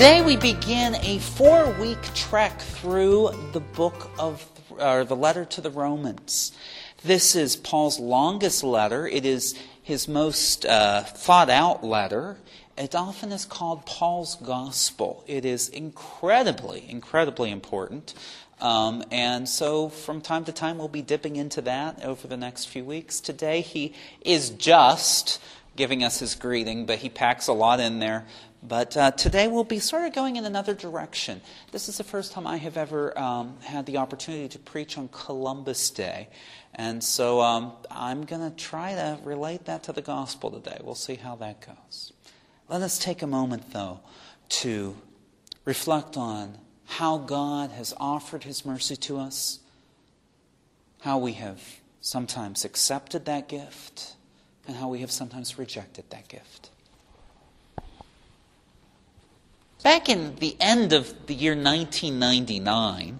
Today we begin a four week trek through the book of, or the letter to the Romans. This is Paul's longest letter. It is his most uh, thought out letter. It often is called Paul's Gospel. It is incredibly, incredibly important. Um, and so from time to time we'll be dipping into that over the next few weeks. Today he is just giving us his greeting, but he packs a lot in there. But uh, today we'll be sort of going in another direction. This is the first time I have ever um, had the opportunity to preach on Columbus Day. And so um, I'm going to try to relate that to the gospel today. We'll see how that goes. Let us take a moment, though, to reflect on how God has offered his mercy to us, how we have sometimes accepted that gift, and how we have sometimes rejected that gift. Back in the end of the year 1999,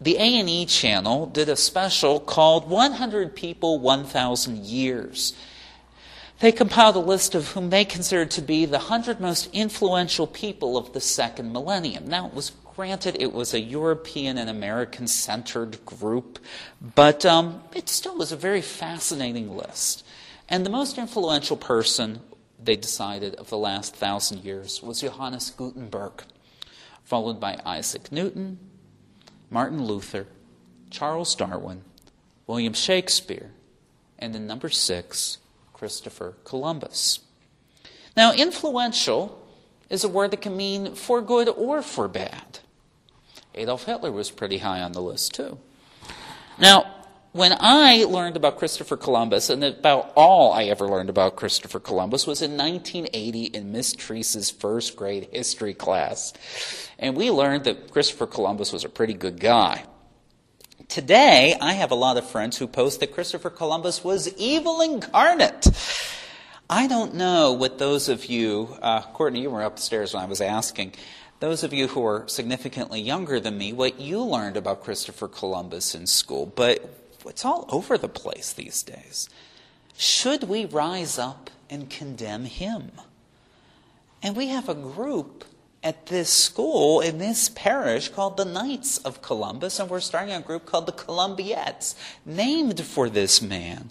the A&E channel did a special called 100 People 1000 Years. They compiled a list of whom they considered to be the 100 most influential people of the second millennium. Now, it was granted it was a European and American centered group, but um, it still was a very fascinating list. And the most influential person they decided, of the last thousand years was Johannes Gutenberg, followed by Isaac Newton, Martin Luther, Charles Darwin, William Shakespeare, and in number six, Christopher Columbus. Now, influential is a word that can mean for good or for bad. Adolf Hitler was pretty high on the list, too. Now, when I learned about Christopher Columbus, and about all I ever learned about Christopher Columbus was in 1980 in Miss Treese's first grade history class. And we learned that Christopher Columbus was a pretty good guy. Today, I have a lot of friends who post that Christopher Columbus was evil incarnate. I don't know what those of you, uh, Courtney, you were upstairs when I was asking, those of you who are significantly younger than me, what you learned about Christopher Columbus in school, but it's all over the place these days. Should we rise up and condemn him? And we have a group at this school in this parish called the Knights of Columbus, and we're starting a group called the Columbiettes, named for this man.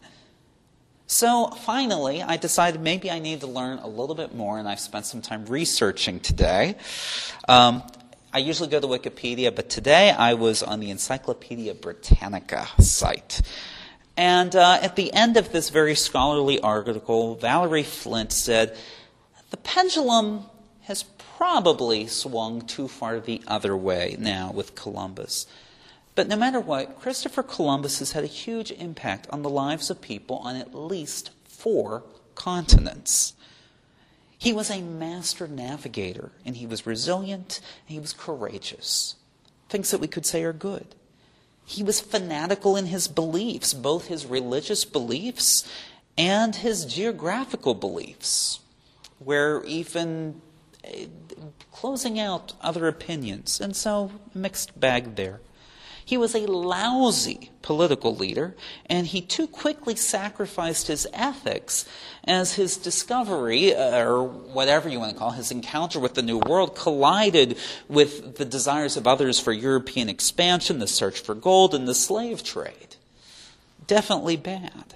So finally, I decided maybe I need to learn a little bit more, and I've spent some time researching today. Um, I usually go to Wikipedia, but today I was on the Encyclopedia Britannica site. And uh, at the end of this very scholarly article, Valerie Flint said, The pendulum has probably swung too far the other way now with Columbus. But no matter what, Christopher Columbus has had a huge impact on the lives of people on at least four continents. He was a master navigator, and he was resilient, and he was courageous. Things that we could say are good. He was fanatical in his beliefs, both his religious beliefs and his geographical beliefs, where even eh, closing out other opinions. And so, mixed bag there. He was a lousy political leader, and he too quickly sacrificed his ethics as his discovery, uh, or whatever you want to call it, his encounter with the New World, collided with the desires of others for European expansion, the search for gold, and the slave trade. Definitely bad.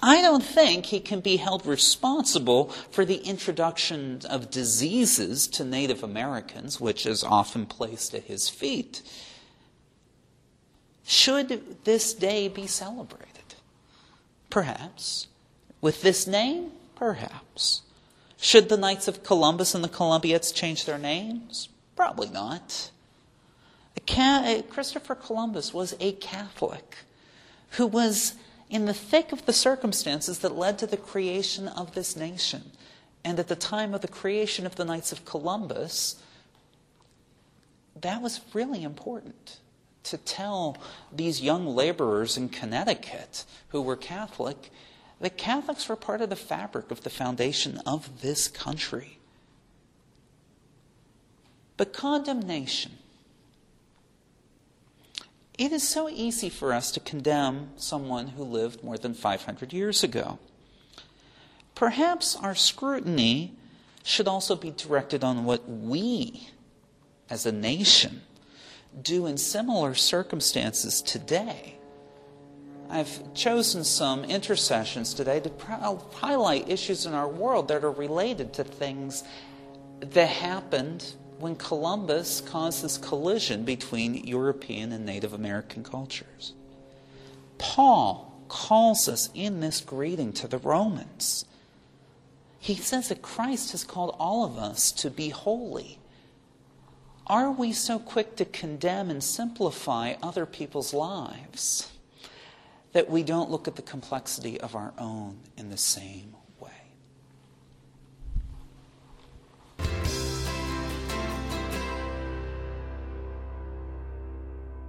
I don't think he can be held responsible for the introduction of diseases to Native Americans, which is often placed at his feet. Should this day be celebrated? Perhaps. With this name? Perhaps. Should the Knights of Columbus and the Columbiettes change their names? Probably not. Christopher Columbus was a Catholic who was in the thick of the circumstances that led to the creation of this nation. And at the time of the creation of the Knights of Columbus, that was really important to tell these young laborers in Connecticut who were Catholic that Catholics were part of the fabric of the foundation of this country. But condemnation. It is so easy for us to condemn someone who lived more than 500 years ago. Perhaps our scrutiny should also be directed on what we, as a nation, do in similar circumstances today. I've chosen some intercessions today to highlight issues in our world that are related to things that happened when Columbus caused this collision between European and Native American cultures. Paul calls us in this greeting to the Romans. He says that Christ has called all of us to be holy. Are we so quick to condemn and simplify other people's lives that we don't look at the complexity of our own in the same